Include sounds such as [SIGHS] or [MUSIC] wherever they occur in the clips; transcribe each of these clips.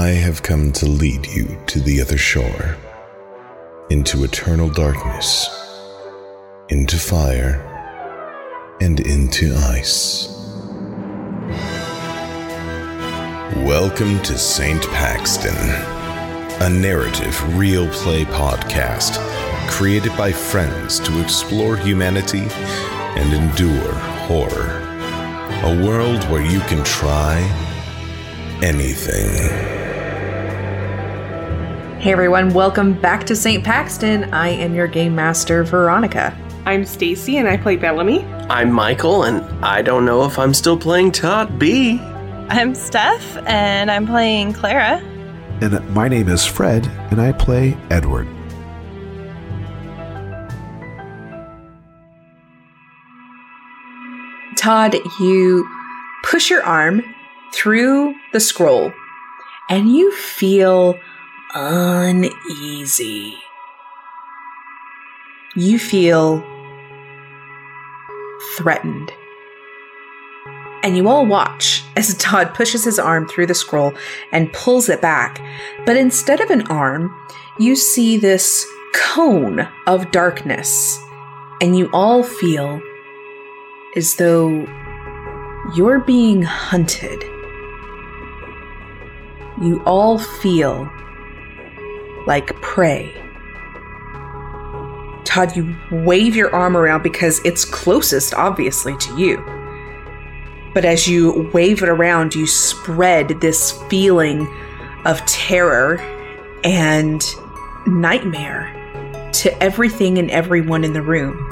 I have come to lead you to the other shore, into eternal darkness, into fire, and into ice. Welcome to St. Paxton, a narrative real play podcast created by friends to explore humanity and endure horror. A world where you can try anything. Hey everyone, welcome back to St. Paxton. I am your game master, Veronica. I'm Stacy and I play Bellamy. I'm Michael, and I don't know if I'm still playing Todd B. I'm Steph, and I'm playing Clara. And my name is Fred, and I play Edward. Todd, you push your arm through the scroll and you feel uneasy. You feel threatened. And you all watch as [LAUGHS] Todd pushes his arm through the scroll and pulls it back. But instead of an arm, you see this cone of darkness. And you all feel as though you're being hunted. You all feel like prey. Todd, you wave your arm around because it's closest, obviously, to you. But as you wave it around, you spread this feeling of terror and nightmare to everything and everyone in the room.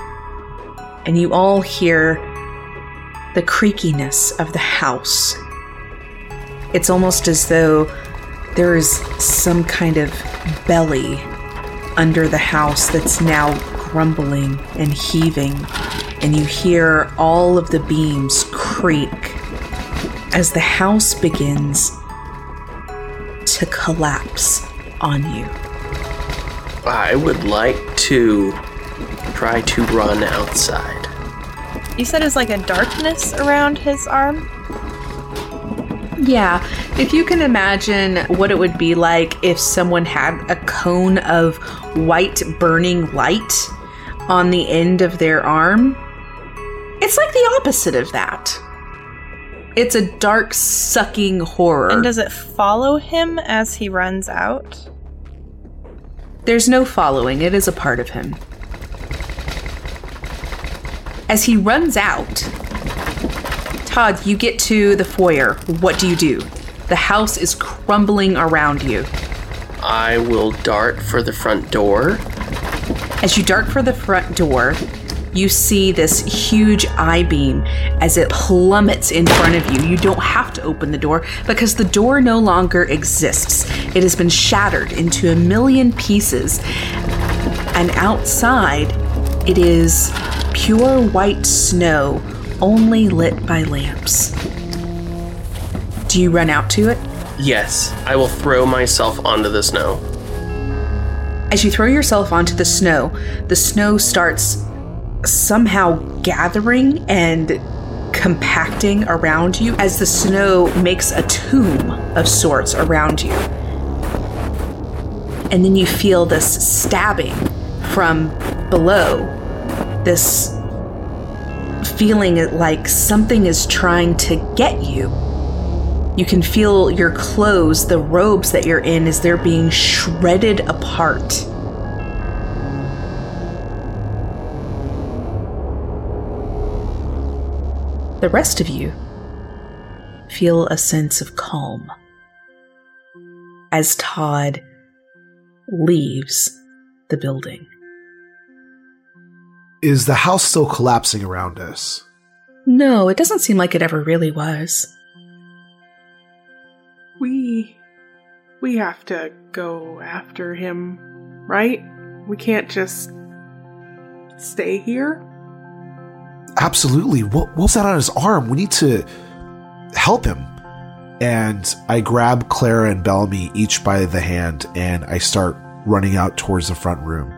And you all hear the creakiness of the house. It's almost as though there is some kind of belly under the house that's now grumbling and heaving, and you hear all of the beams creak as the house begins to collapse on you. I would like to try to run outside. You said it's like a darkness around his arm? Yeah, if you can imagine what it would be like if someone had a cone of white burning light on the end of their arm, it's like the opposite of that. It's a dark, sucking horror. And does it follow him as he runs out? There's no following, it is a part of him. As he runs out, Todd, you get to the foyer. What do you do? The house is crumbling around you. I will dart for the front door. As you dart for the front door, you see this huge I beam as it plummets in front of you. You don't have to open the door because the door no longer exists. It has been shattered into a million pieces. And outside, it is pure white snow, only lit by lamps. Do you run out to it? Yes, I will throw myself onto the snow. As you throw yourself onto the snow, the snow starts somehow gathering and compacting around you as the snow makes a tomb of sorts around you. And then you feel this stabbing from below, this feeling like something is trying to get you. You can feel your clothes, the robes that you're in, as they're being shredded apart. The rest of you feel a sense of calm as Todd leaves the building. Is the house still collapsing around us? No, it doesn't seem like it ever really was. We we have to go after him, right? We can't just stay here. Absolutely. What, what's that on his arm? We need to help him. And I grab Clara and Bellamy each by the hand and I start running out towards the front room.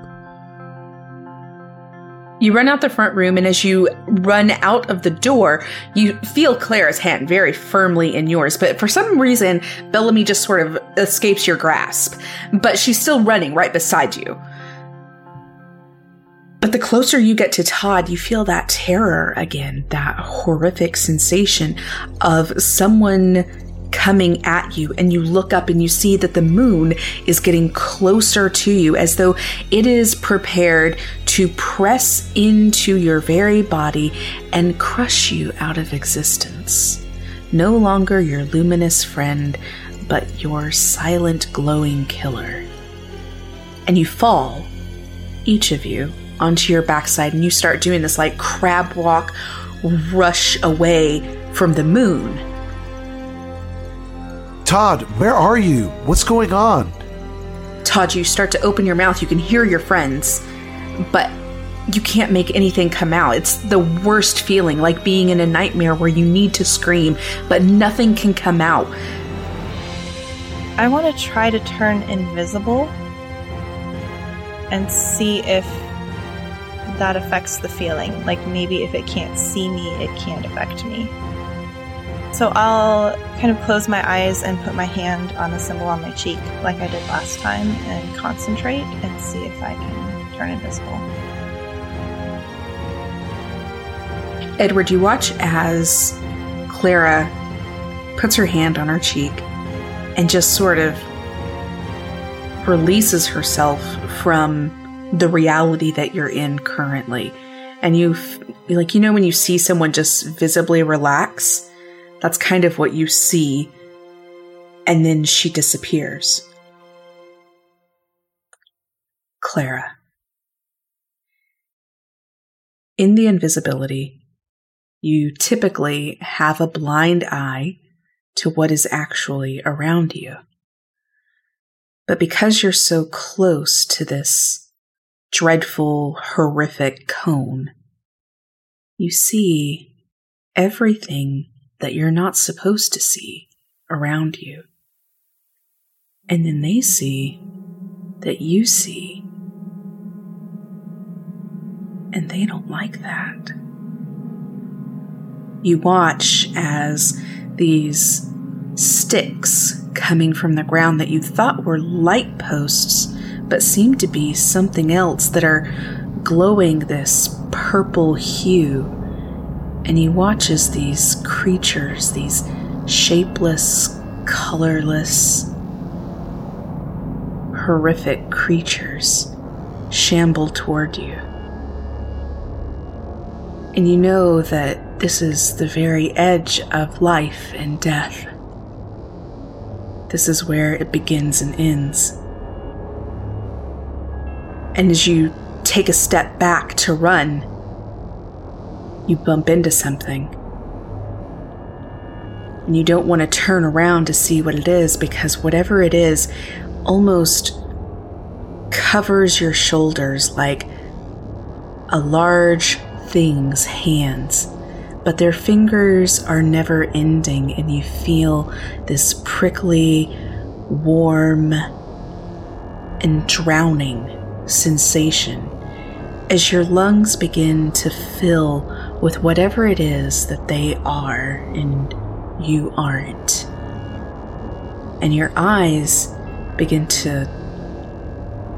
You run out the front room, and as you run out of the door, you feel Clara's hand very firmly in yours. But for some reason, Bellamy just sort of escapes your grasp. But she's still running right beside you. But the closer you get to Todd, you feel that terror again, that horrific sensation of someone coming at you and you look up and you see that the moon is getting closer to you as though it is prepared to press into your very body and crush you out of existence. No longer your luminous friend, but your silent glowing killer. And you fall, each of you, onto your backside and you start doing this like crab walk rush away from the moon Todd, where are you? What's going on? Todd, you start to open your mouth. You can hear your friends, but you can't make anything come out. It's the worst feeling, like being in a nightmare where you need to scream, but nothing can come out. I want to try to turn invisible and see if that affects the feeling. Like maybe if it can't see me, it can't affect me. So I'll kind of close my eyes and put my hand on the symbol on my cheek, like I did last time, and concentrate and see if I can turn invisible. Edward, you watch as Clara puts her hand on her cheek and just sort of releases herself from the reality that you're in currently. And you, like, you know, when you see someone just visibly relax, that's kind of what you see. And then she disappears. Clara. In the invisibility, you typically have a blind eye to what is actually around you. But because you're so close to this dreadful, horrific cone, you see everything that you're not supposed to see around you. And then they see that you see. And they don't like that. You watch as these sticks coming from the ground that you thought were light posts, but seem to be something else that are glowing this purple hue and he watches these creatures, these shapeless, colorless, horrific creatures, shamble toward you. And you know that this is the very edge of life and death. This is where it begins and ends. And as you take a step back to run, you bump into something. And you don't want to turn around to see what it is because whatever it is almost covers your shoulders like a large thing's hands. But their fingers are never ending, and you feel this prickly, warm, and drowning sensation as your lungs begin to fill with whatever it is that they are and you aren't. And your eyes begin to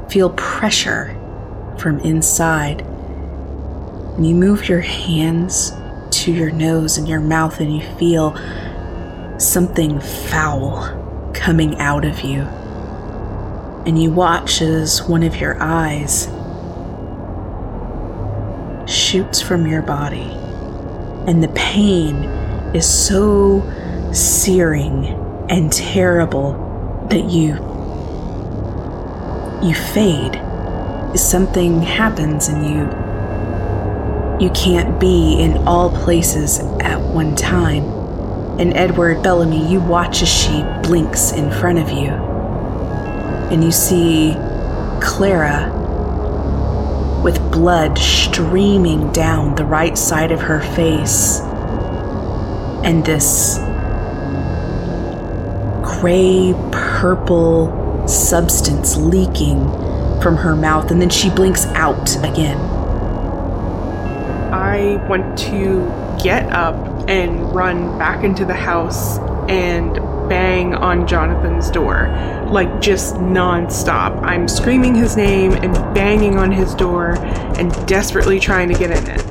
feel pressure from inside. And you move your hands to your nose and your mouth, and you feel something foul coming out of you. And you watch as one of your eyes shoots from your body, and the pain is so searing and terrible that you you fade. Something happens and you you can't be in all places at one time. And Edward Bellamy, you watch as she blinks in front of you. And you see Clara with blood streaming down the right side of her face, and this gray purple substance leaking from her mouth, and then she blinks out again. I want to get up and run back into the house and bang on Jonathan's door. Like just nonstop. I'm screaming his name and banging on his door and desperately trying to get in it.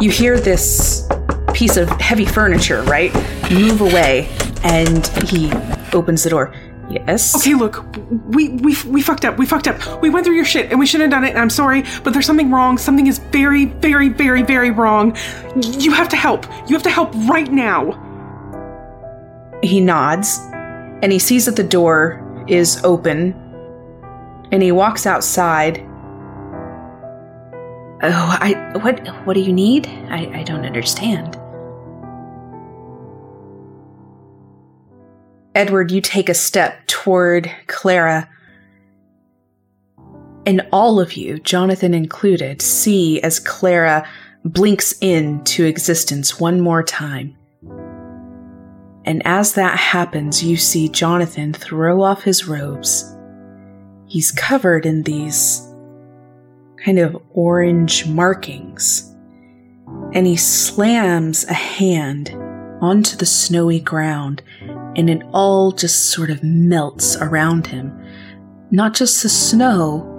You hear this piece of heavy furniture, right? Move away, and he opens the door. Yes. Okay, look, we we we fucked up. We fucked up. We went through your shit and we shouldn't have done it. And I'm sorry, but there's something wrong. Something is very, very, very, very wrong. You have to help. You have to help right now. He nods, and he sees that the door is open, and he walks outside. Oh, I what what do you need? I, I don't understand. Edward, you take a step toward Clara, and all of you, Jonathan included, see as Clara blinks into existence one more time. And as that happens, you see Jonathan throw off his robes. He's covered in these kind of orange markings. And he slams a hand onto the snowy ground, and it all just sort of melts around him. Not just the snow,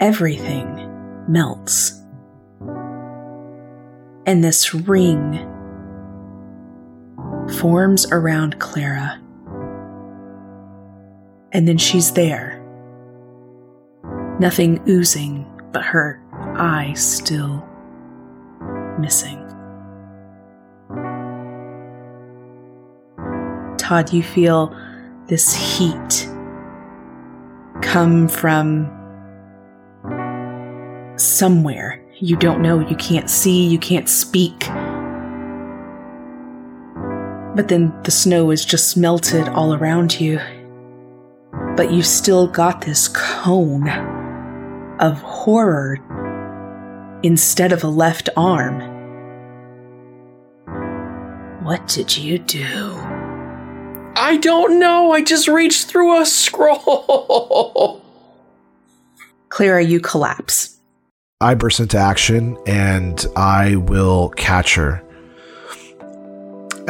everything melts. And this ring forms around Clara. And then she's there. Nothing oozing, but her eye still missing. Todd, you feel this heat come from somewhere. You don't know, you can't see, you can't speak. But then the snow is just melted all around you. But you've still got this cone of horror instead of a left arm. What did you do? I don't know. I just reached through a scroll. [LAUGHS] Clara, you collapse. I burst into action and I will catch her.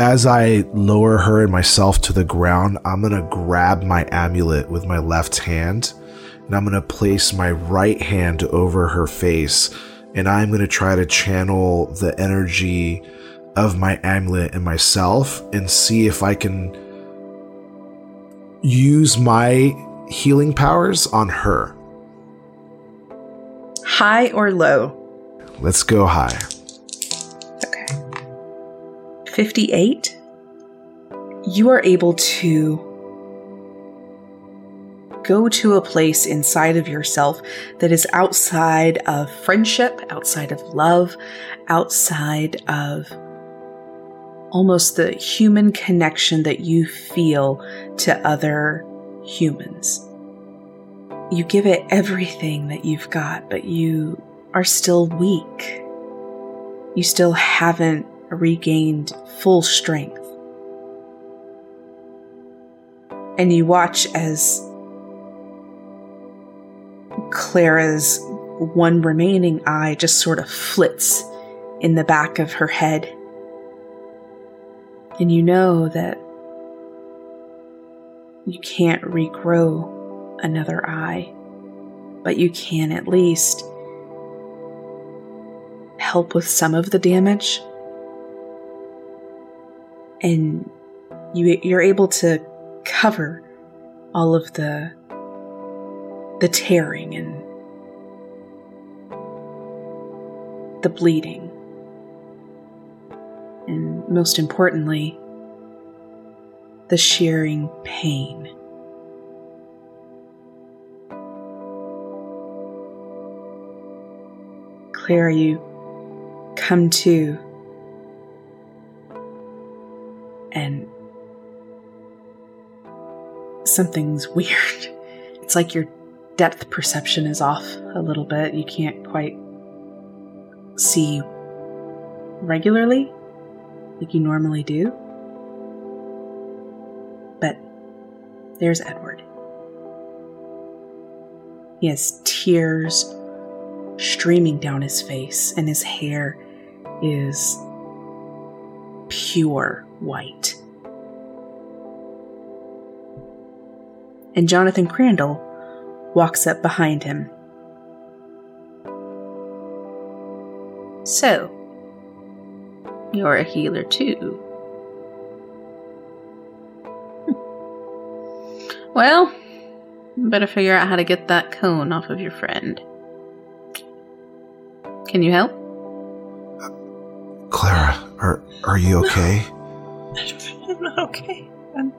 As I lower her and myself to the ground, I'm going to grab my amulet with my left hand and I'm going to place my right hand over her face and I'm going to try to channel the energy of my amulet and myself and see if I can use my healing powers on her. High or low? Let's go high. Okay. 58. You are able to go to a place inside of yourself that is outside of friendship, outside of love, outside of almost the human connection that you feel to other humans. You give it everything that you've got, but you are still weak. You still haven't regained full strength. And you watch as Clara's one remaining eye just sort of flits in the back of her head. And you know that you can't regrow another eye, but you can at least help with some of the damage. And you, you're able to cover all of the the tearing and the bleeding. And most importantly, the shearing pain. Clara, you come to something's [LAUGHS] weird. It's like your depth perception is off a little bit. You can't quite see regularly like you normally do. But there's Edward. He has tears streaming down his face, and his hair is pure white. And Jonathan Crandall walks up behind him. So, you're a healer too. Hmm. Well, better figure out how to get that cone off of your friend. Can you help? Clara, are are you okay? [LAUGHS] I'm not okay. I'm...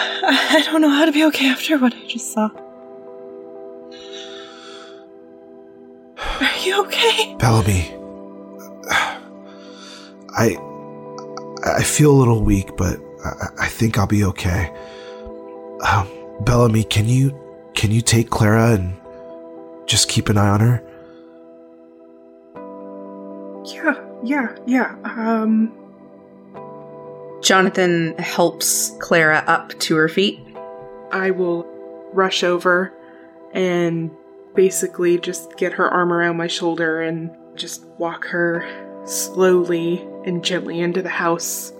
[LAUGHS] I don't know how to be okay after what I just saw. Are you okay? Bellamy, I I feel a little weak, but I, I think I'll be okay. Um, Bellamy, can you can you take Clara and just keep an eye on her? Yeah, yeah, yeah. Um, Jonathan helps Clara up to her feet. I will rush over and basically just get her arm around my shoulder and just walk her slowly and gently into the house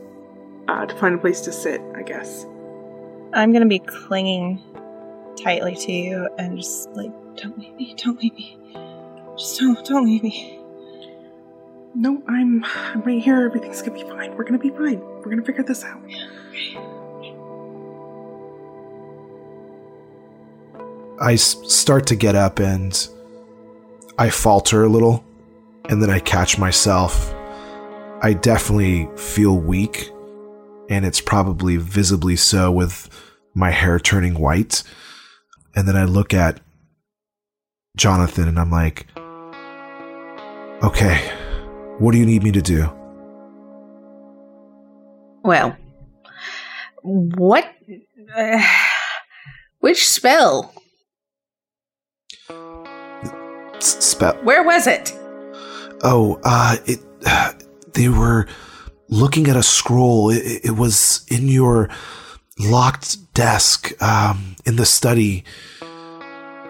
uh, to find a place to sit, I guess. I'm gonna be clinging tightly to you and just like, don't leave me, don't leave me. Just don't, don't leave me. No, I'm, I'm right here. Everything's gonna be fine. We're gonna be fine. We're gonna figure this out. I start to get up and I falter a little, and then I catch myself. I definitely feel weak, and it's probably visibly so with my hair turning white. And then I look at Jonathan and I'm like, okay, what do you need me to do? Well, what? Uh, [SIGHS] which spell? S- spell. Where was it? Oh, uh, it. [SIGHS] they were looking at a scroll. It, it was in your locked desk, um, in the study.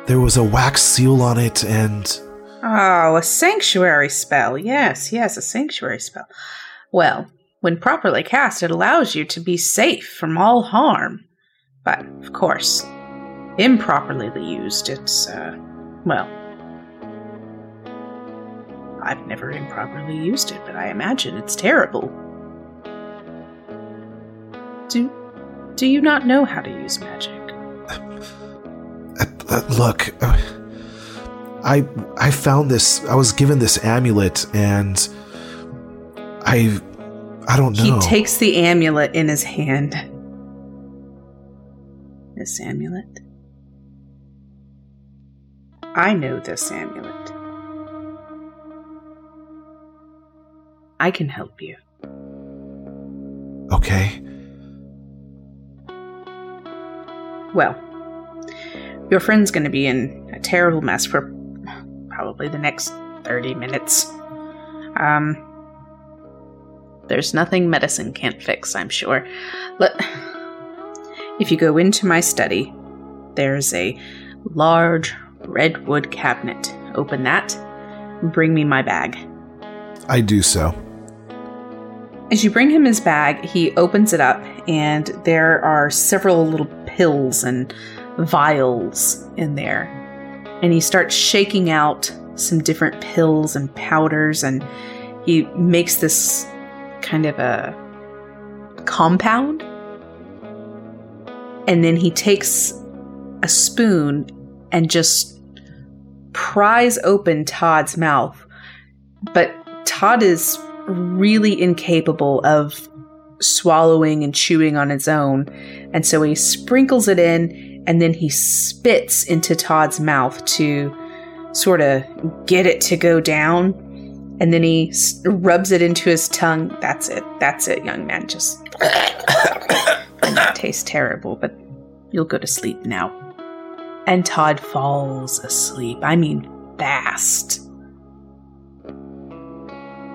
There was a wax seal on it, and Oh, a sanctuary spell. Yes, yes, a sanctuary spell. Well, when properly cast, it allows you to be safe from all harm. But, of course, improperly used, it's, uh, well. I've never improperly used it, but I imagine it's terrible. Do, do you not know how to use magic? uh, uh, look, uh, I I found this. I was given this amulet, and I I don't know. He takes the amulet in his hand. This amulet? I know this amulet. I can help you. okay. Well, your friend's going to be in a terrible mess for probably the next 30 minutes. Um, there's nothing medicine can't fix, I'm sure. Let, if you go into my study, there's a large redwood cabinet. Open that and bring me my bag. I do so. As you bring him his bag, he opens it up, and there are several little pills and vials in there. And he starts shaking out some different pills and powders, and he makes this kind of a compound. And then he takes a spoon and just pries open Todd's mouth. But Todd is really incapable of swallowing and chewing on its own. And so he sprinkles it in and then he spits into Todd's mouth to sort of get it to go down. And then he rubs it into his tongue. That's it. That's it, young man. Just. [COUGHS] tastes terrible, but you'll go to sleep now. And Todd falls asleep. I mean, fast.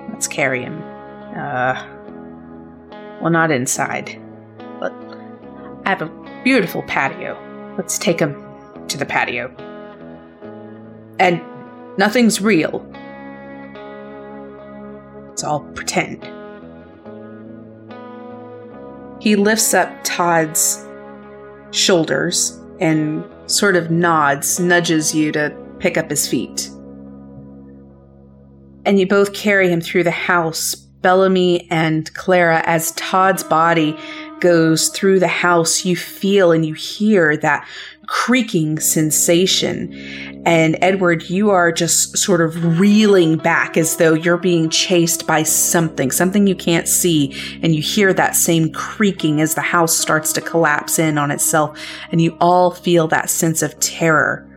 Let's carry him. Uh, well, not inside, but I have a beautiful patio. Let's take him to the patio. And nothing's real. It's all pretend. He lifts up Todd's shoulders and sort of nods, nudges you to pick up his feet. And you both carry him through the house, Bellamy and Clara, as Todd's body goes through the house. You feel and you hear that creaking sensation. And Edward, you are just sort of reeling back as though you're being chased by something, something you can't see. And you hear that same creaking as the house starts to collapse in on itself. And you all feel that sense of terror.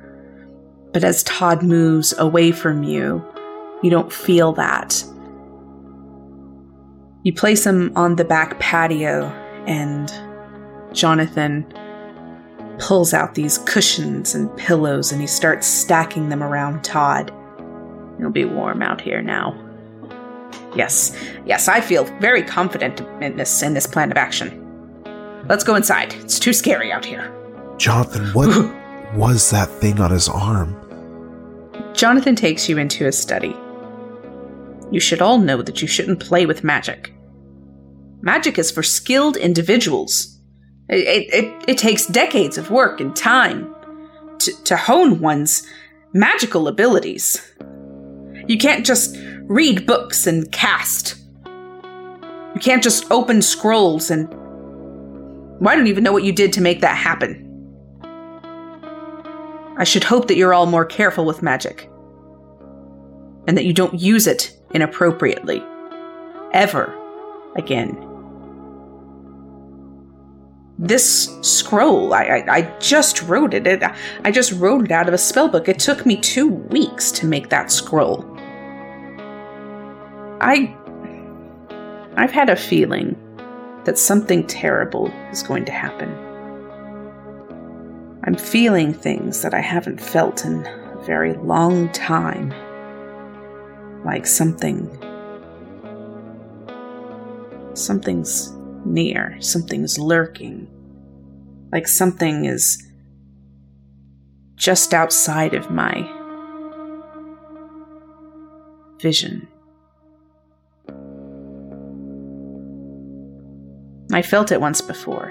But as Todd moves away from you, you don't feel that. You place him on the back patio, and Jonathan pulls out these cushions and pillows and he starts stacking them around Todd. It'll be warm out here now. Yes, yes, I feel very confident in this in this plan of action. Let's go inside. It's too scary out here. Jonathan, what [LAUGHS] was that thing on his arm? Jonathan takes you into his study. You should all know that you shouldn't play with magic. Magic is for skilled individuals. It, it, it takes decades of work and time to, to hone one's magical abilities. You can't just read books and cast. You can't just open scrolls and. I don't even know what you did to make that happen. I should hope that you're all more careful with magic. And that you don't use it inappropriately. Ever again this scroll. I, I, I just wrote it. it i just wrote it out of a spell book it took me two weeks to make that scroll. I i've had a feeling that something terrible is going to happen. I'm feeling things that i haven't felt in a very long time like something something's near, something's lurking, like something is just outside of my vision. I felt it once before.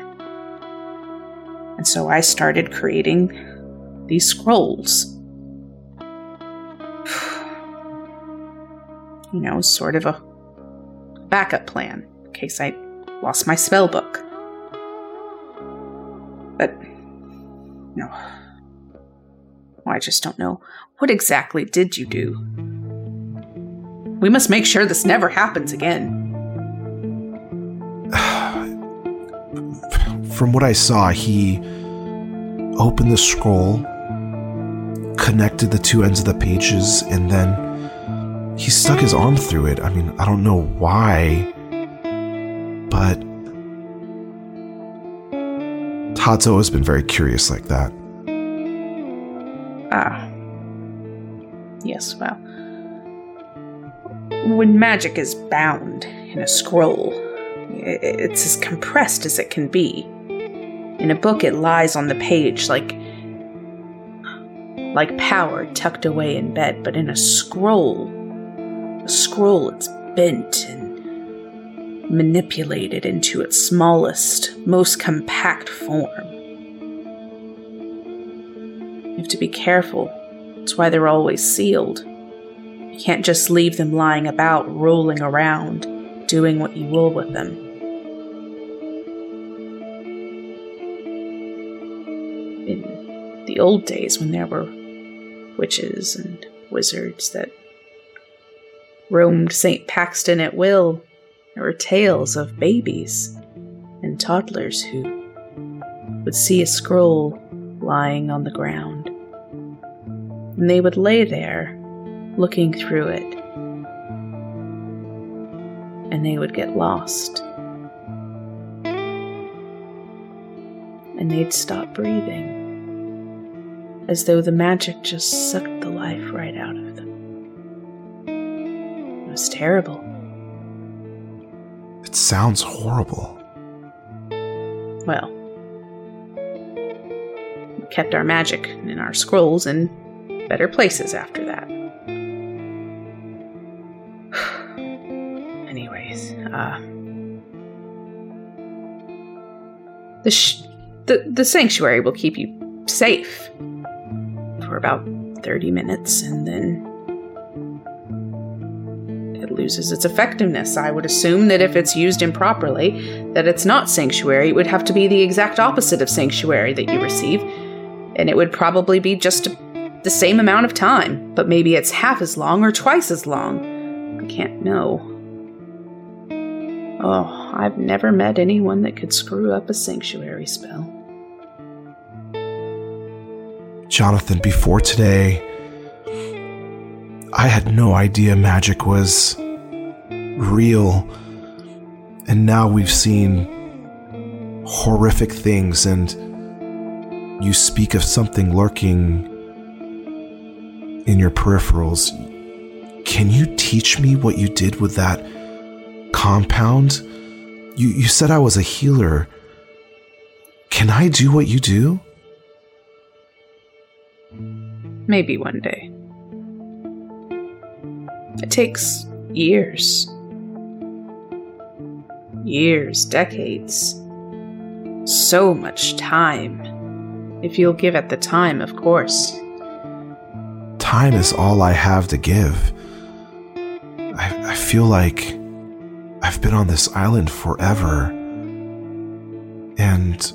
And so I started creating these scrolls. [SIGHS] you know, sort of a backup plan in case I lost my spell book. But, no. Oh, I just don't know. What exactly did you do? We must make sure this never happens again. From what I saw, he opened the scroll, connected the two ends of the pages, and then he stuck his arm through it. I mean, I don't know why but Todd's always been very curious like that. Ah. Yes, well. When magic is bound in a scroll, it's as compressed as it can be. In a book, it lies on the page like like power tucked away in bed, but in a scroll, a scroll, it's bent and manipulated into its smallest, most compact form. You have to be careful. That's why they're always sealed. You can't just leave them lying about, rolling around, doing what you will with them. In the old days, when there were witches and wizards that roamed St. Paxton at will, there were tales of babies and toddlers who would see a scroll lying on the ground. And they would lay there, looking through it. And they would get lost. And they'd stop breathing, as though the magic just sucked the life right out of them. It was terrible. It sounds horrible. Well, we kept our magic in our scrolls, and better places after that. [SIGHS] Anyways, uh, the, sh- the the sanctuary will keep you safe for about 30 minutes and then loses its effectiveness. I would assume that if it's used improperly, that it's not sanctuary. It would have to be the exact opposite of sanctuary that you receive, and it would probably be just the same amount of time, but maybe it's half as long or twice as long. I can't know. Oh, I've never met anyone that could screw up a sanctuary spell. Jonathan, before today, I had no idea magic was real. And now we've seen horrific things, and you speak of something lurking in your peripherals. Can you teach me what you did with that compound? You, you said I was a healer. Can I do what you do? Maybe one day. It takes years. Years, decades. So much time. If you'll give it the time, of course. Time is all I have to give. I, I feel like I've been on this island forever. And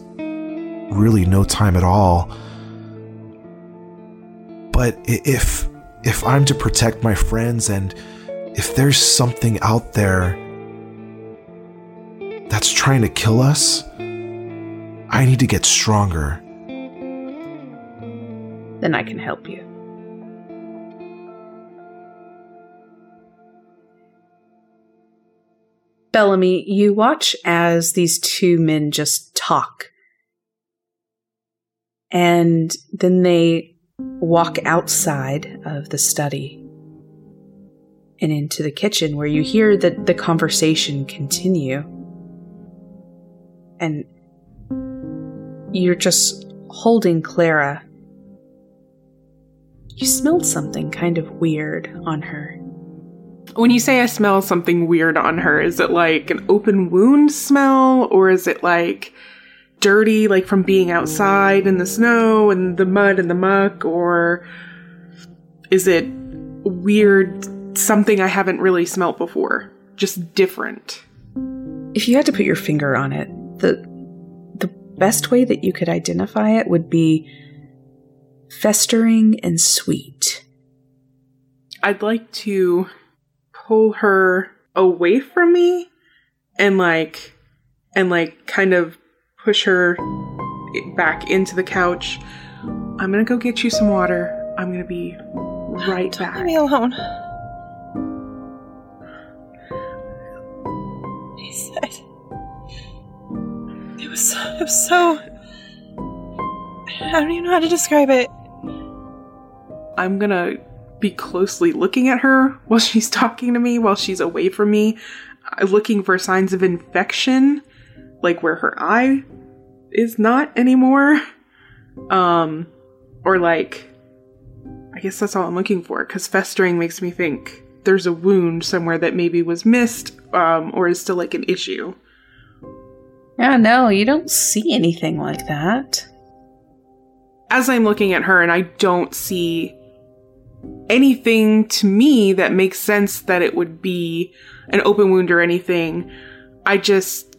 really no time at all. But if if I'm to protect my friends and if there's something out there that's trying to kill us, I need to get stronger. Then I can help you. Bellamy, you watch as these two men just talk. And then they walk outside of the study and into the kitchen where you hear the, the conversation continue. And you're just holding Clara. You smelled something kind of weird on her. When you say I smell something weird on her, is it like an open wound smell or is it like dirty, like from being outside in the snow and the mud and the muck, or is it weird, something I haven't really smelt before? Just different. If you had to put your finger on it, the the best way that you could identify it would be festering and sweet. I'd like to pull her away from me and like and like kind of push her back into the couch. I'm gonna go get you some water. I'm gonna be right Don't back. leave me alone. Was so. I don't even know how to describe it. I'm gonna be closely looking at her while [LAUGHS] she's talking to me, while she's away from me, uh, looking for signs of infection, like where her eye is not anymore. Um, or like, I guess that's all I'm looking for, because festering makes me think there's a wound somewhere that maybe was missed, um, or is still like an issue. Yeah, no, you don't see anything like that. as I'm looking at her and I don't see anything to me that makes sense that it would be an open wound or anything, I just.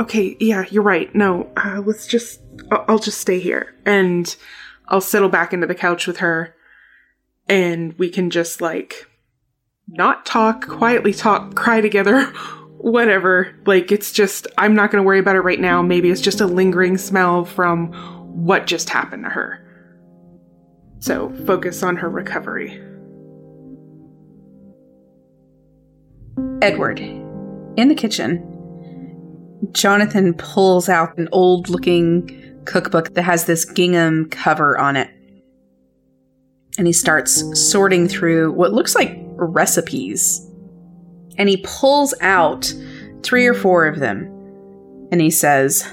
Okay, yeah, you're right. No, uh, let's just. I'll, I'll just stay here and I'll settle back into the couch with her and we can just like not talk, quietly talk, cry together, whatever. Like, it's just, I'm not going to worry about it right now. Maybe it's just a lingering smell from what just happened to her. So, focus on her recovery. Edward, in the kitchen, Jonathan pulls out an old looking cookbook that has this gingham cover on it. And he starts sorting through what looks like recipes. And he pulls out three or four of them. And he says,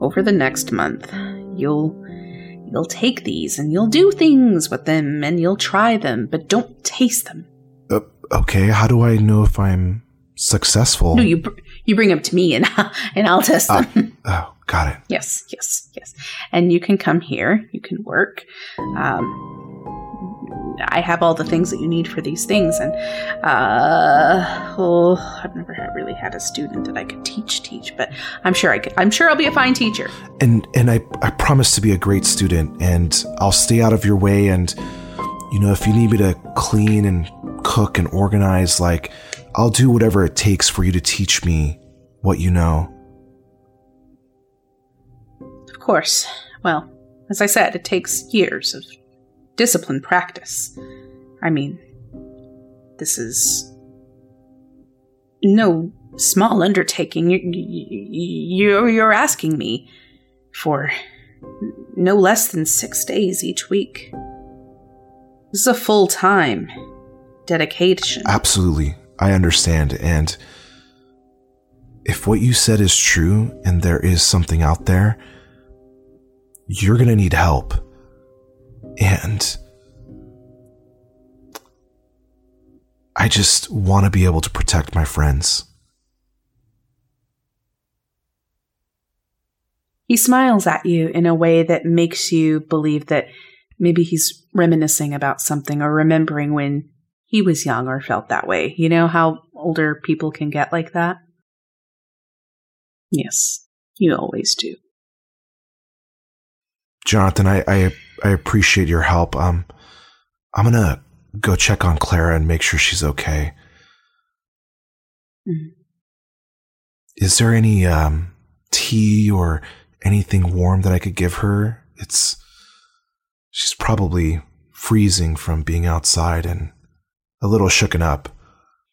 Over the next month, you'll You'll take these and you'll do things with them and you'll try them, but don't taste them. Uh, okay, how do I know if I'm successful? No, you br- you bring them to me and [LAUGHS] and I'll test Ah. them. Oh, got it. yes, yes, yes. And you can come here. You can work. Um, I have all the things that you need for these things, and uh, oh, I've never had, really had a student that I could teach teach, but I'm sure I could. I'm sure I'll be a fine teacher. And and I I promise to be a great student, and I'll stay out of your way. And you know, if you need me to clean and cook and organize, like I'll do whatever it takes for you to teach me what you know. Of course. Well, as I said, it takes years of disciplined practice. I mean, this is no small undertaking. You- you- You're, you're asking me for no less than six days each week. This is a full time dedication. Absolutely. I understand. And if what you said is true and there is something out there, you're going to need help. And I just want to be able to protect my friends. He smiles at you in a way that makes you believe that maybe he's reminiscing about something or remembering when he was young or felt that way. You know how older people can get like that? Yes, you always do. Jonathan, I, I, I appreciate your help. Um, I'm going to go check on Clara and make sure she's okay. Mhm. Is there any um, tea or anything warm that I could give her? It's she's probably freezing from being outside and a little shooken up.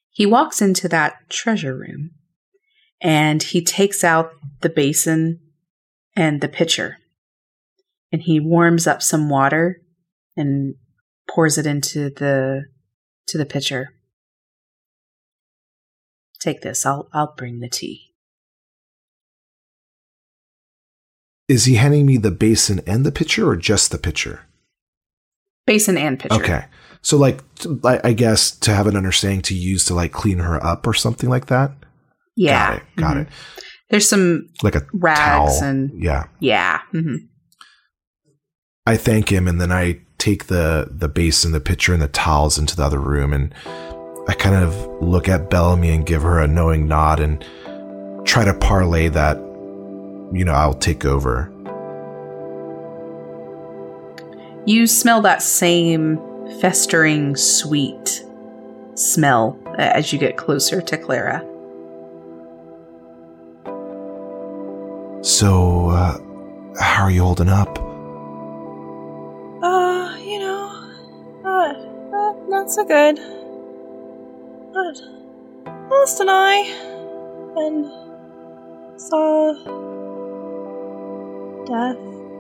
He walks into that treasure room and he takes out the basin and the pitcher and he warms up some water and pours it into the to the pitcher. Take this. I'll I'll bring the tea. Is he handing me the basin and the pitcher or just the pitcher? Basin and pitcher. Okay. So like I guess to have an understanding to use to like clean her up or something like that. Yeah. Got it. Got Mhm. it. There's some Like a rags towel. and yeah. yeah. hmm I thank him and then I take the the basin, the pitcher, and the towels into the other room and I kind of look at Bellamy and give her a knowing nod and try to parlay that you know I'll take over. You smell that same festering sweet smell as you get closer to Clara. So, uh, how are you holding up? Not, so good. But Alice and I, and saw death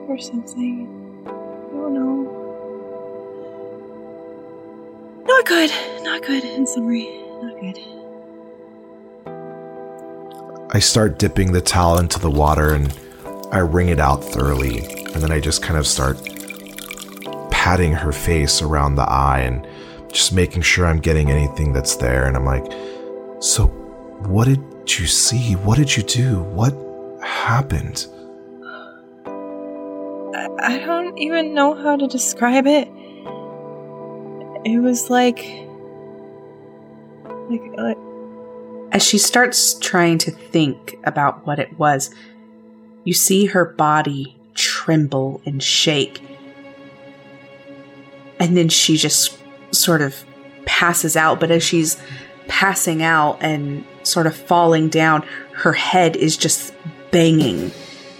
or something. I don't know. Not good. Not good. In summary, not good. I start dipping the towel into the water and I wring it out thoroughly. And then I just kind of start patting her face around the eye and just making sure I'm getting anything that's there. And I'm like, So, what did you see? What did you do? What happened? I, don't even know how to describe it. It was like, like, like As she starts trying to think about what it was, you see her body tremble and shake. And then she just sort of passes out. But as she's passing out and sort of falling down, her head is just banging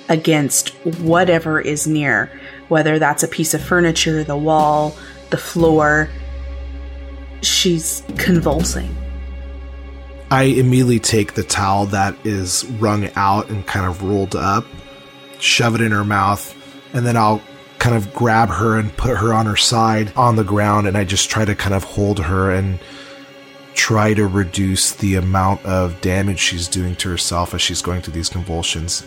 against whatever is near, whether that's a piece of furniture, the wall, the floor. She's convulsing. I immediately take the towel that is wrung out and kind of rolled up, shove it in her mouth, and then I'll kind of grab her and put her on her side on the ground. And I just try to kind of hold her and try to reduce the amount of damage she's doing to herself as she's going through these convulsions.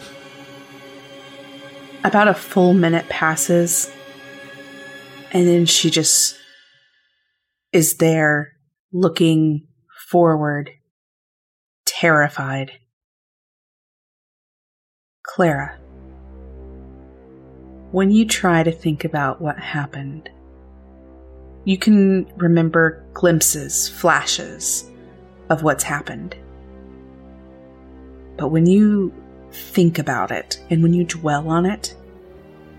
About a full minute passes, And then she just is there looking forward, terrified. Clara, when you try to think about what happened, you can remember glimpses, flashes of what's happened. But when you think about it and when you dwell on it,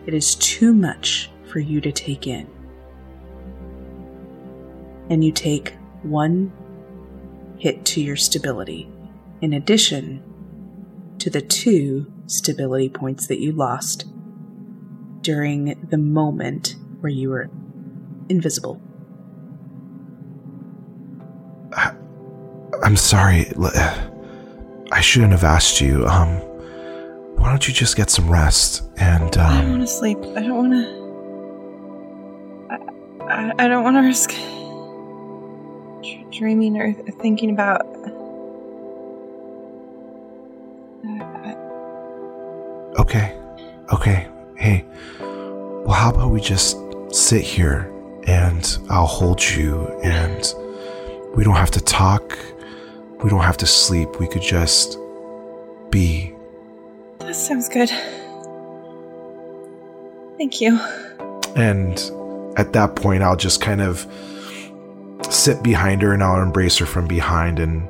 it is too much for you to take in. And you take one hit to your stability, in addition to the two stability points that you lost during the moment where you were invisible. I'm sorry. I shouldn't have asked you. Um, why don't you just get some rest and I um, want to sleep. I don't want to. I, I, I don't want to risk dreaming or thinking about. Uh, Okay. Okay. Hey. Well, how about we just sit here and I'll hold you and we don't have to talk. We don't have to sleep. We could just be. that sounds good. Thank you. And at that point, I'll just kind of sit behind her and I'll embrace her from behind and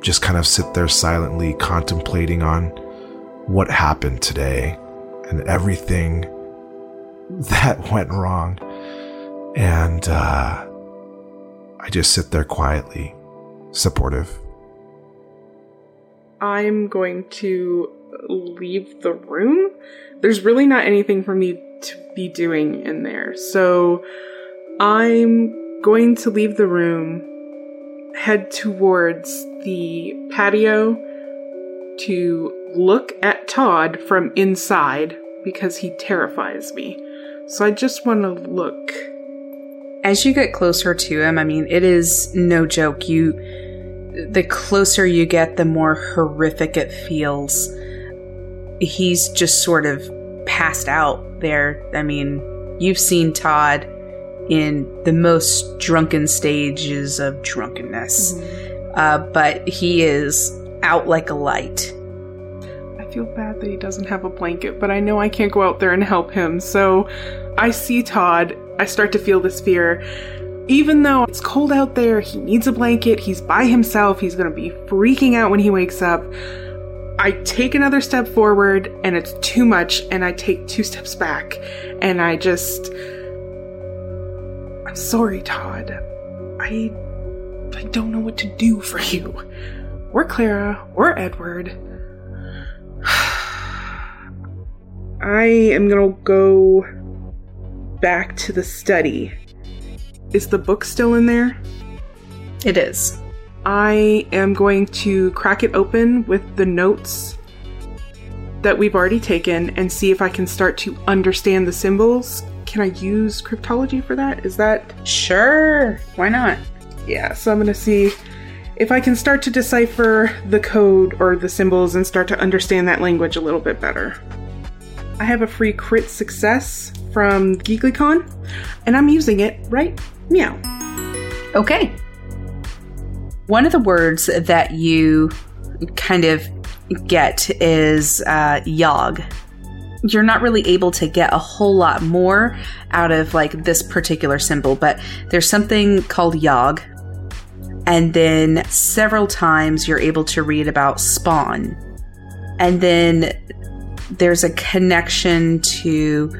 just kind of sit there silently contemplating on what happened today and everything that [LAUGHS] went wrong. And uh, I just sit there quietly, supportive. I'm going to leave the room. There's really not anything for me to be doing in there. So I'm going to leave the room, head towards the patio to look at Todd from inside because he terrifies me. So I just want to look. As you get closer to him, I mean, it is no joke. You, the closer you get, the more horrific it feels. He's just sort of passed out there. I mean, you've seen Todd in the most drunken stages of drunkenness, uh, but he is out like a light. Feel bad that he doesn't have a blanket, but I know I can't go out there and help him. So I see Todd. I start to feel this fear. Even though it's cold out there, he needs a blanket, he's by himself, he's gonna be freaking out when he wakes up. I take another step forward and it's too much, and I take two steps back. And I just. I'm sorry, Todd. I. I don't know what to do for you. Or Clara, or Edward. I am gonna go back to the study. Is the book still in there? It is. I am going to crack it open with the notes that we've already taken and see if I can start to understand the symbols. Can I use cryptology for that? Is that. Sure. Why not? Yeah, so I'm gonna see if I can start to decipher the code or the symbols and start to understand that language a little bit better. I have a free crit success from GeeklyCon, and I'm using it right meow. Okay. One of the words that you kind of get is uh, yog. You're not really able to get a whole lot more out of like this particular symbol, but there's something called yog. And then several times you're able to read about spawn. And then there's a connection to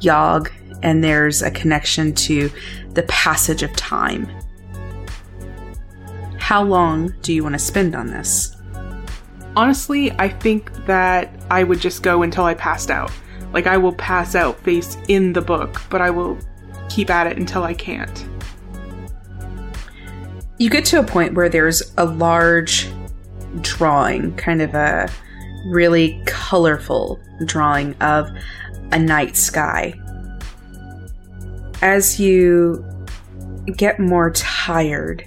yog, and there's a connection to the passage of time. How long do you want to spend on this? Honestly, I think that I would just go until I passed out. Like, I will pass out face in the book, but I will keep at it until I can't. You get to a point where there's a large drawing, kind of a really colorful drawing of a night sky. As you get more tired,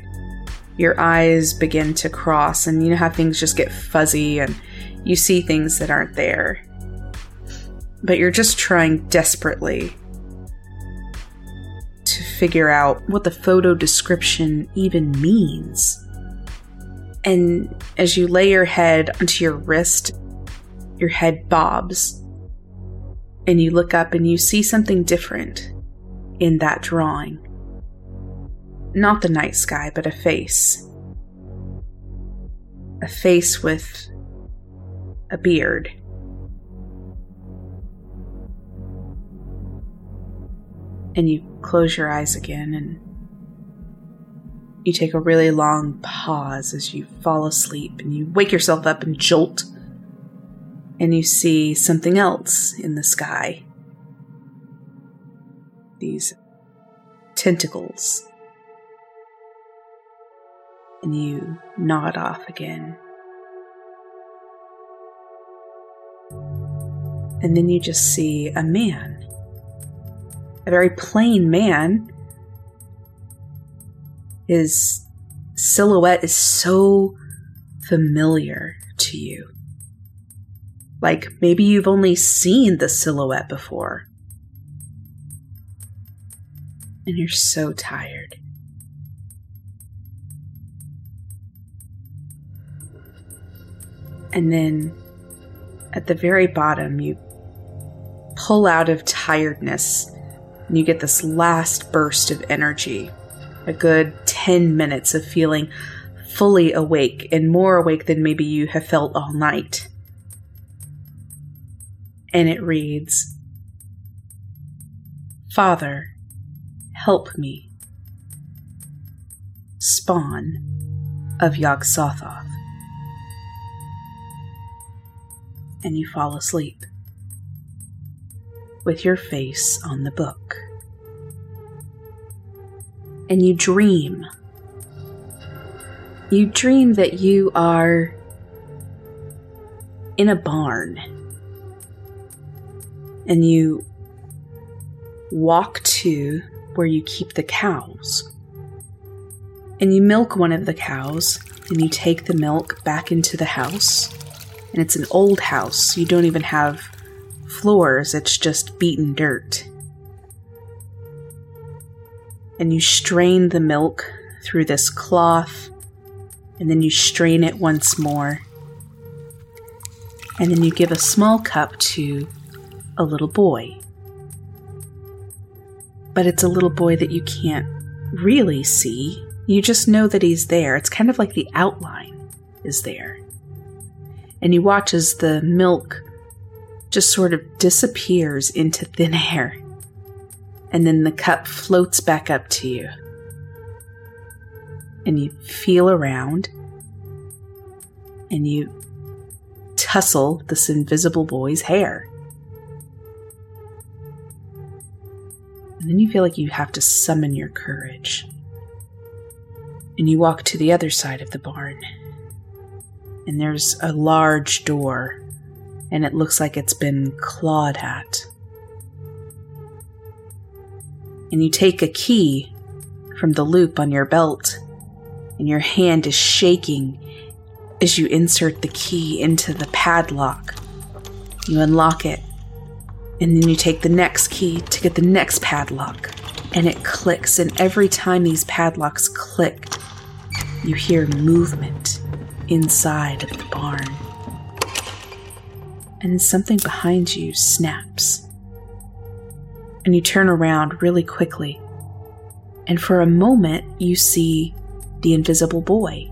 your eyes begin to cross, and you know how things just get fuzzy and you see things that aren't there. But you're just trying desperately to figure out what the photo description even means. And as you lay your head onto your wrist, your head bobs, and you look up and you see something different in that drawing. Not the night sky, but a face. A face with a beard. And you close your eyes again and you take a really long pause as you fall asleep and you wake yourself up and jolt and you see something else in the sky. These tentacles. And you nod off again. And then you just see a man. A very plain man. His silhouette is so familiar to you. Like maybe you've only seen the silhouette before. And you're so tired. And then at the very bottom, you pull out of tiredness and you get this last burst of energy. A good 10 minutes of feeling fully awake and more awake than maybe you have felt all night and it reads Father, help me. Spawn of Yog Sothoth. And you fall asleep with your face on the book. And you dream. You dream that you are in a barn and you walk to where you keep the cows. And you milk one of the cows, and you take the milk back into the house. And it's an old house. You don't even have floors, it's just beaten dirt. And you strain the milk through this cloth, and then you strain it once more. And then you give a small cup to a little boy. But it's a little boy that you can't really see. You just know that he's there. It's kind of like the outline is there. And you watch as the milk just sort of disappears into thin air. And then the cup floats back up to you. And you feel around. And you tussle this invisible boy's hair. And then you feel like you have to summon your courage. And you walk to the other side of the barn. And there's a large door, and it looks like it's been clawed at. And you take a key from the loop on your belt, and your hand is shaking as you insert the key into the padlock. You unlock it, and then you take the next key to get the next padlock, and it clicks. And every time these padlocks click, you hear movement inside of the barn. And something behind you snaps. And you turn around really quickly. And for a moment, you see the invisible boy.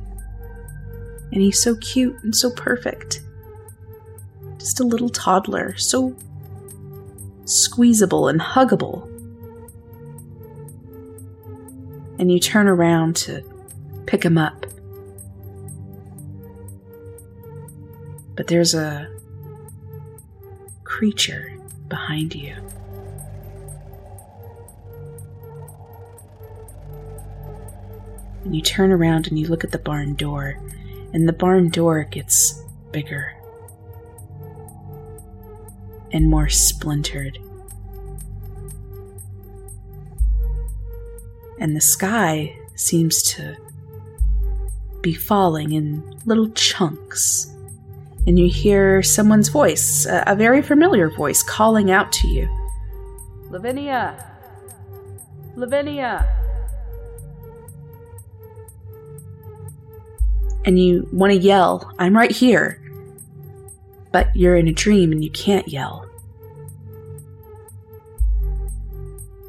And he's so cute and so perfect. Just a little toddler, so squeezable and huggable. And you turn around to pick him up. But there's a creature behind you. And you turn around and you look at the barn door, and the barn door gets bigger and more splintered. And the sky seems to be falling in little chunks. And you hear someone's voice, a, a very familiar voice, calling out to you Lavinia! Lavinia! And you want to yell, I'm right here. But you're in a dream and you can't yell.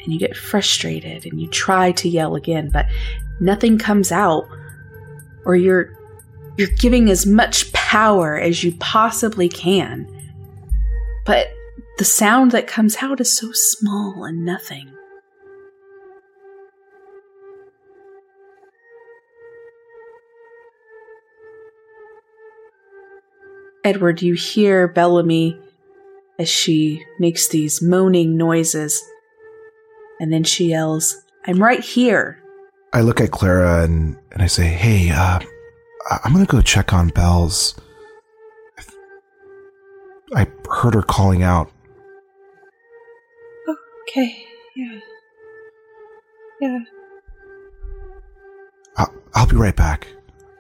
And you get frustrated and you try to yell again, but nothing comes out. Or you're you're giving as much power as you possibly can. But the sound that comes out is so small and nothing. Edward, you hear Bellamy as she makes these moaning noises. And then she yells, I'm right here. I look at Clara and, and I say, Hey, uh, I- I'm gonna go check on Bells. I heard her calling out. Okay, yeah. Yeah. I'll, I'll be right back.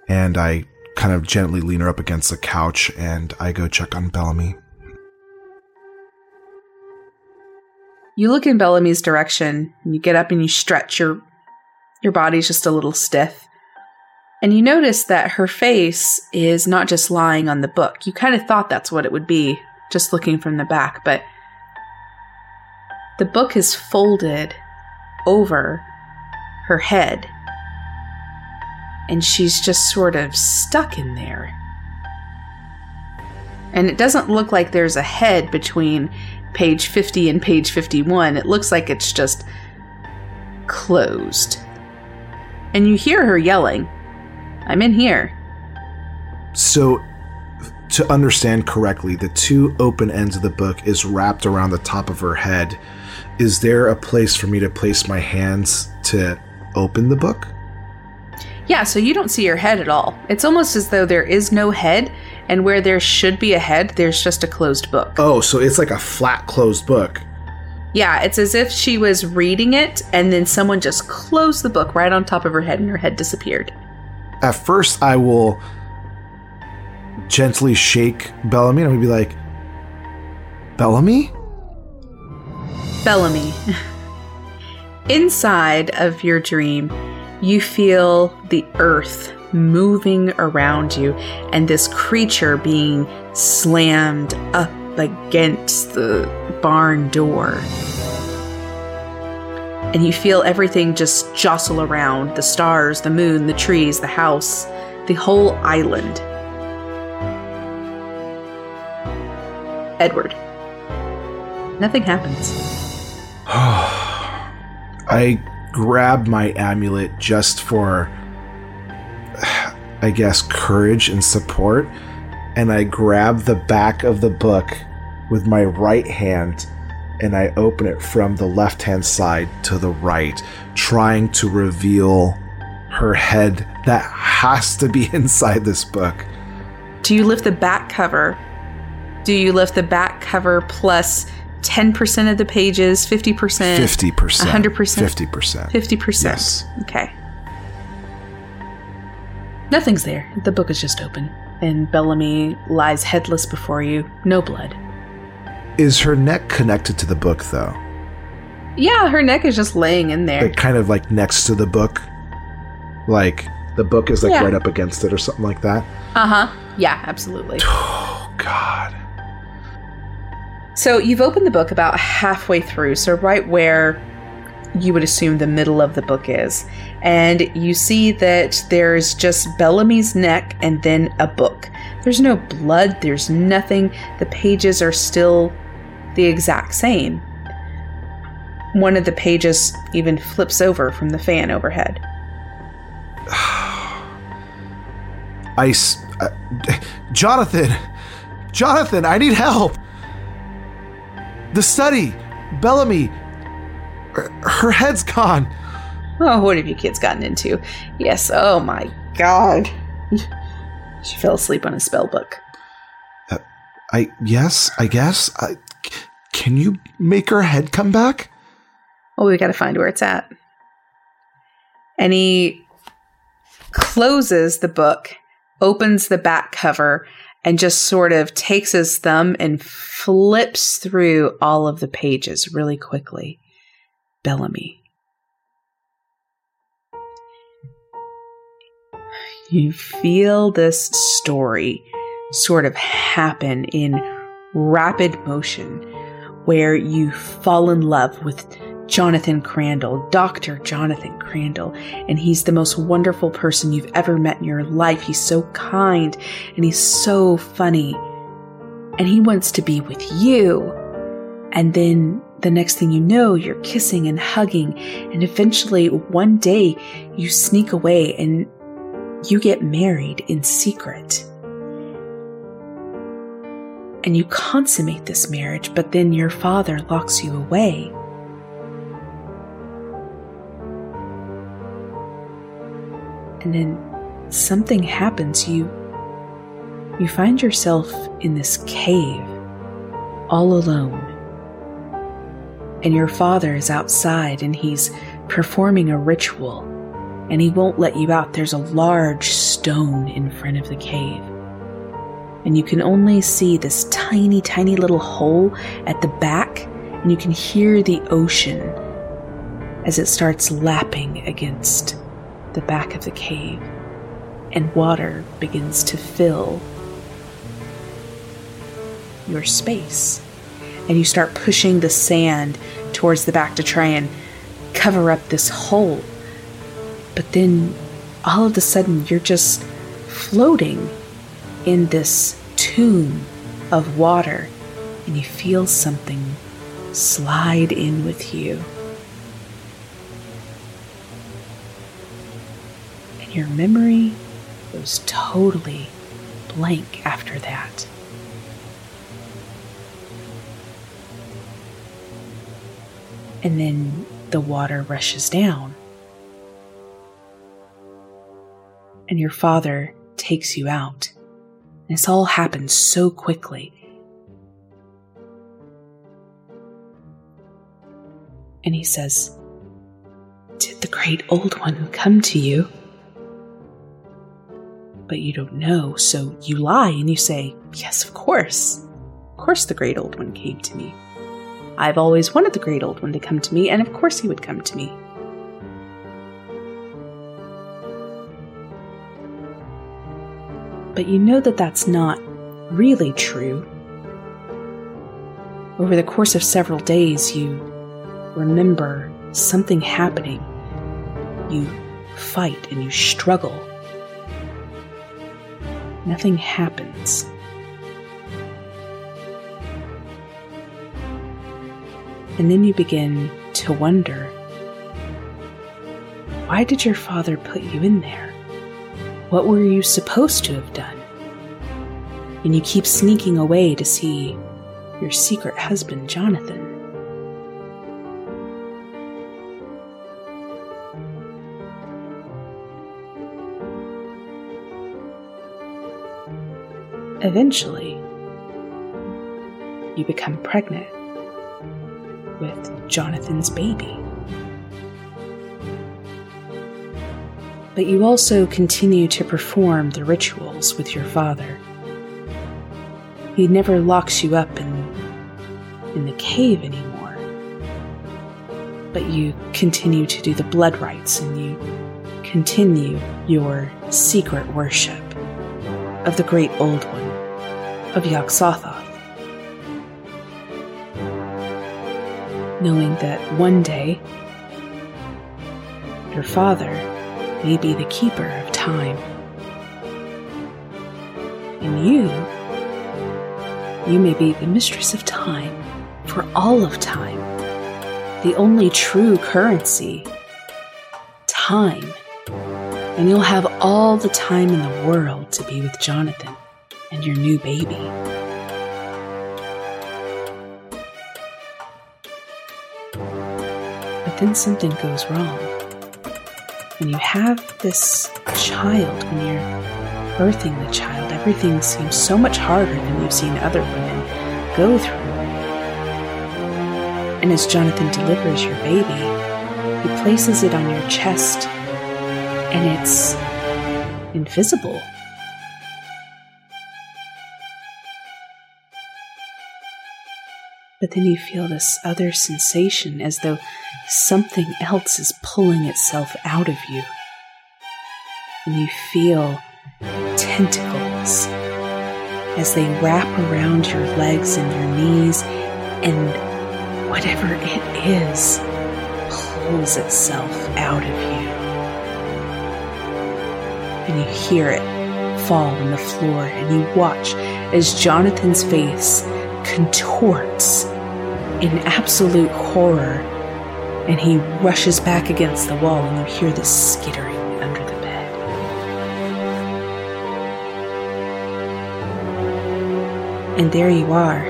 And I kind of gently lean her up against the couch and I go check on Bellamy. You look in Bellamy's direction, and you get up and you stretch. Your your body's just a little stiff. And you notice that her face is not just lying on the book. You kind of thought that's what it would be, just looking from the back, but the book is folded over her head. And she's just sort of stuck in there. And it doesn't look like there's a head between page 50 and page 51. It looks like it's just closed. And you hear her yelling, I'm in here. So, to understand correctly, the two open ends of the book is wrapped around the top of her head. Is there a place for me to place my hands to open the book? Yeah, so you don't see her head at all. It's almost as though there is no head, and where there should be a head, there's just a closed book. Oh, so it's like a flat closed book. Yeah, it's as if she was reading it, and then someone just closed the book right on top of her head, and her head disappeared. At first, I will gently shake Bellamy and I'll be like, Bellamy? Bellamy. [LAUGHS] Inside of your dream, you feel the earth moving around you and this creature being slammed up against the barn door. And you feel everything just jostle around the stars, the moon, the trees, the house, the whole island. Edward. Nothing happens. [SIGHS] I grab my amulet just for, I guess, courage and support, and I grab the back of the book with my right hand and I open it from the left hand side to the right, trying to reveal her head that has to be [LAUGHS] inside this book. Do you lift the back cover? Do you lift the back cover plus 10% of the pages, 50%? 50%. 100%? 50%. 50%. Yes. Okay. Nothing's there. The book is just open. And Bellamy lies headless before you. No blood. Is her neck connected to the book, though? Yeah, her neck is just laying in there. Like, kind of like next to the book? Like, the book is like Yeah. right up against it or something like that? Uh huh. Yeah, absolutely. [SIGHS] Oh, God. So you've opened the book about halfway through, so right where you would assume the middle of the book is. And you see that there's just Bellamy's neck and then a book. There's no blood, there's nothing. The pages are still the exact same. One of the pages even flips over from the fan overhead. [SIGHS] Ice. Uh, Jonathan! Jonathan, I need help! The study! Bellamy! Her, head's gone! Oh, what have you kids gotten into? Yes, oh my god. She fell asleep on a spell book. Uh, I. Yes, I guess. I, can you make her head come back? Well, we got to find where it's at. And he closes the book, opens the back cover, and just sort of takes his thumb and flips through all of the pages really quickly. Bellamy. You feel this story sort of happen in rapid motion, where you fall in love with Jonathan Crandall, Dr. Jonathan Crandall, and he's the most wonderful person you've ever met in your life. He's so kind and he's so funny, and he wants to be with you. And then the next thing you know, you're kissing and hugging. And eventually, one day, you sneak away and you get married in secret. And you consummate this marriage, but then your father locks you away. And then something happens. You you find yourself in this cave all alone. And your father is outside and he's performing a ritual and he won't let you out. There's a large stone in front of the cave. And you can only see this tiny, tiny little hole at the back, and you can hear the ocean as it starts lapping against the back of the cave, and water begins to fill your space. And you start pushing the sand towards the back to try and cover up this hole. But then all of a sudden, you're just floating in this tomb of water, and you feel something slide in with you. And your memory goes totally blank after that. And then the water rushes down. And your father takes you out. This all happens so quickly. And he says, Did the great old one come to you? But you don't know, so you lie and you say, Yes, of course. Of course, the great old one came to me. I've always wanted the great old one to come to me, and of course he would come to me. But you know that that's not really true. Over the course of several days, you remember something happening. You fight and you struggle. Nothing happens. And then you begin to wonder why did your father put you in there? What were you supposed to have done? And you keep sneaking away to see your secret husband, Jonathan. Eventually, you become pregnant with Jonathan's baby. But you also continue to perform the rituals with your father. He never locks you up in, in the cave anymore. But you continue to do the blood rites and you continue your secret worship of the great old one, of Yog-Sothoth. Knowing that one day your father may be the keeper of time. And you, you may be the mistress of time for all of time. The only true currency, time. And you'll have all the time in the world to be with Jonathan and your new baby. But then something goes wrong. When you have this child, when you're birthing the child, everything seems so much harder than you've seen other women go through. And as Jonathan delivers your baby, he places it on your chest, and it's invisible. But then you feel this other sensation as though something else is pulling itself out of you. and you feel tentacles as they wrap around your legs and your knees, and whatever it is pulls itself out of you. And you hear it fall on the floor, and you watch as Jonathan's face contorts in absolute horror, and he rushes back against the wall, and you hear this skittering under the bed. And there you are,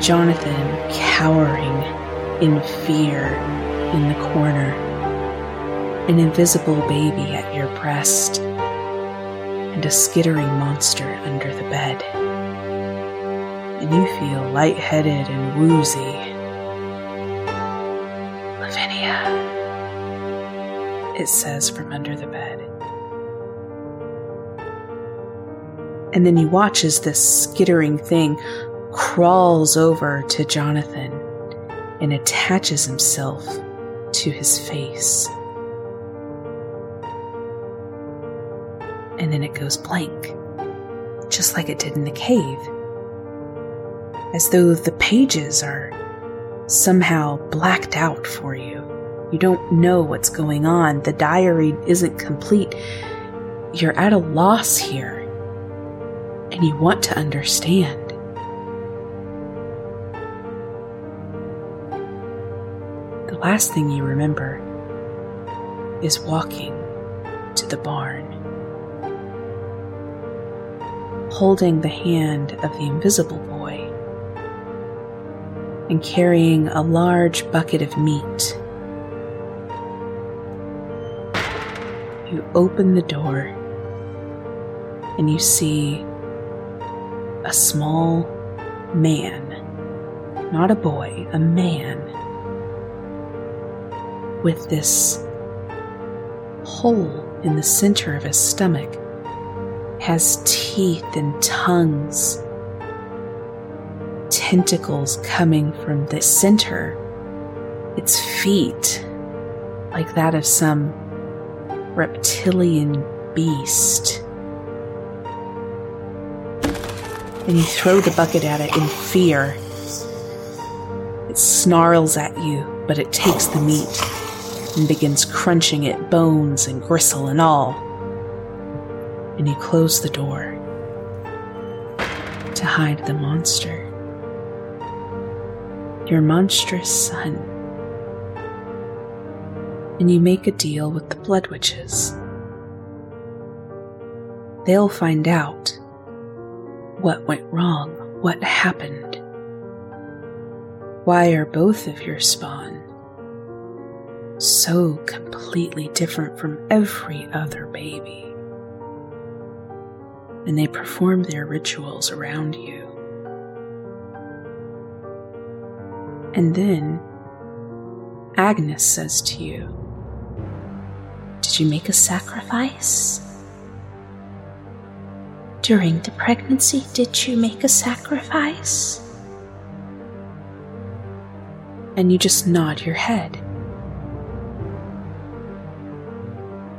Jonathan cowering in fear in the corner, an invisible baby at your breast, and a skittering monster under the bed. And you feel lightheaded and woozy. It says from under the bed. And then you watch as this skittering thing crawls over to Jonathan and attaches himself to his face. And then it goes blank, just like it did in the cave. As though the pages are somehow blacked out for you. You don't know what's going on. The diary isn't complete. You're at a loss here. And you want to understand. The last thing you remember is walking to the barn, holding the hand of the invisible boy, and carrying a large bucket of meat. You open the door and you see a small man, not a boy, a man with this hole in the center of his stomach, has teeth and tongues, tentacles coming from the center, its feet, like that of some reptilian beast. And you throw the bucket at it in fear. It snarls at you, but it takes the meat and begins crunching it, bones and gristle and all. And you close the door to hide the monster. Your monstrous son. And you make a deal with the Blood Witches. They'll find out what went wrong, what happened. Why are both of your spawn so completely different from every other baby. And they perform their rituals around you. And then Agnes says to you, Did you make a sacrifice? During the pregnancy, did you make a sacrifice? And you just nod your head.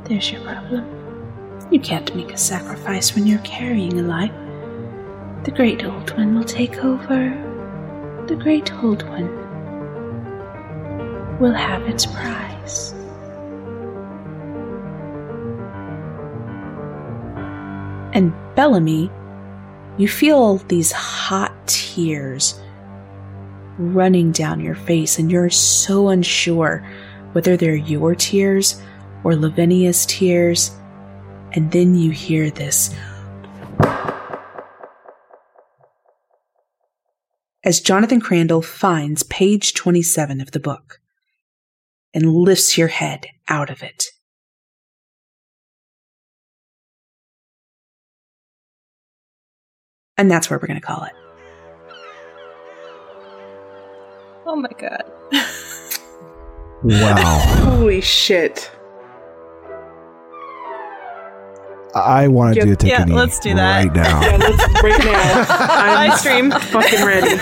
There's your problem. You can't make a sacrifice when you're carrying a life. The Great Old One will take over. The Great Old One will have its prize. And Bellamy, you feel these hot tears running down your face, and you're so unsure whether they're your tears or Lavinia's tears, and then you hear this. As Jonathan Crandall finds page 27 of the book and lifts your head out of it. And that's where we're going to call it. Oh my god. Wow. [LAUGHS] Holy shit. I want to do a take Yeah, let's do that. right now. Yeah, let's right now. [LAUGHS] I'm I stream. fucking ready.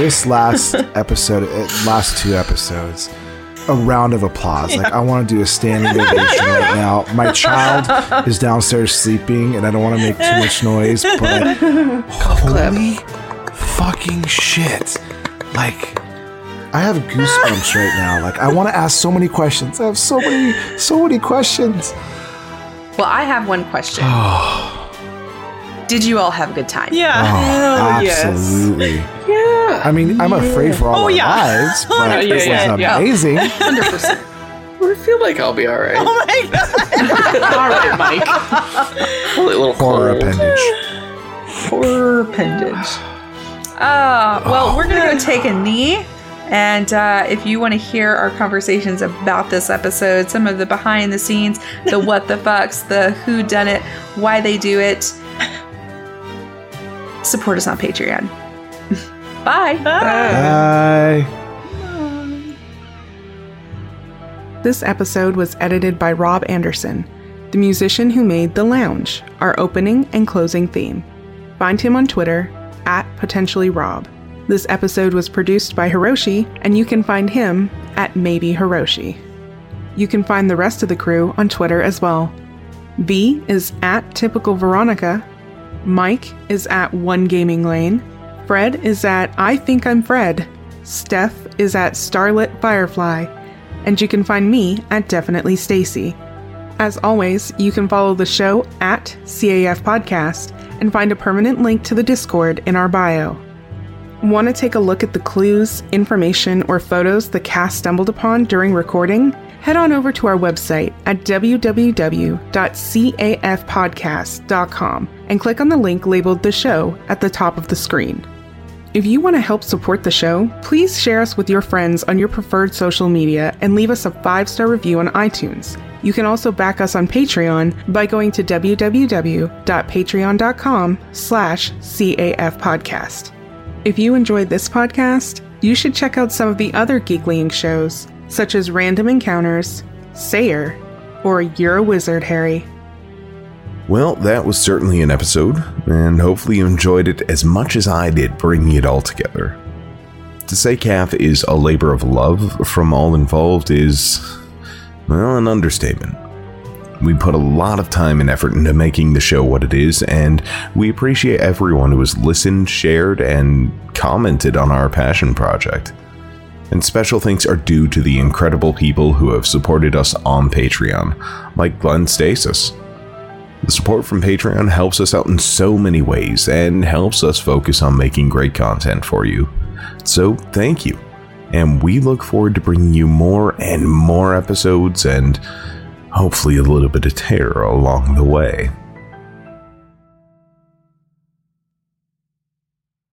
this last episode, uh, last two episodes, a round of applause. Like I want to do a standing ovation right [LAUGHS] now. My child is downstairs sleeping, and I don't want to make too much noise. But [LAUGHS] holy fucking shit! Like I have goosebumps [LAUGHS] right now. Like I want to ask so many questions. I have so many, so many questions. Well, I have one question. [SIGHS] [SIGHS] [SIGHS] Did you all have a good time? Yeah. Oh, yes. absolutely. Yeah. I mean, I'm afraid for all Oh, our yeah. lives, [LAUGHS] but Yeah, this yeah, was yeah. amazing. 100%. I feel like I'll be all right. [LAUGHS] Oh my god. [LAUGHS] All right, Mike. Only a little Horror cold. appendage. Horror appendage. Uh, well, we're gonna go take a knee. And uh, if you want to hear our conversations about this episode, some of the behind the scenes, the what the fucks, the who done it, why they do it, support us on Patreon. [LAUGHS] Bye. Bye. This episode was edited by Rob Anderson, the musician who made The Lounge, our opening and closing theme. Find him on Twitter at potentially Rob. This episode was produced by Hiroshi, and you can find him at maybe Hiroshi. You can find the rest of the crew on Twitter as well. V is at typical Veronica. Mike is at one gaming lane. Fred is at I think I'm Fred. Steph is at Starlit Firefly and you can find me at Definitely Stacy. As always, you can follow the show at CAF Podcast and find a permanent link to the Discord in our bio. Want to take a look at the clues, information, or photos the cast stumbled upon during recording? Head on over to our website at www.cafpodcast.com and click on the link labeled The Show at the top of the screen. If you want to help support the show, please share us with your friends on your preferred social media and leave us a five-star review on iTunes. You can also back us on Patreon by going to www.patreon.com slash cafpodcast. If you enjoyed this podcast, you should check out some of the other Geekly Inc shows, such as Random Encounters, Sayer, or You're a Wizard, Harry. Well, that was certainly an episode, and hopefully you enjoyed it as much as I did bringing it all together. To say CAF is a labor of love from all involved is, well, an understatement. We put a lot of time and effort into making the show what it is, and we appreciate everyone who has listened, shared, and commented on our passion project. And special thanks are due to the incredible people who have supported us on Patreon, like Glenn Stasis. The support from Patreon helps us out in so many ways and helps us focus on making great content for you. So, thank you. And we look forward to bringing you more and more episodes and hopefully a little bit of terror along the way.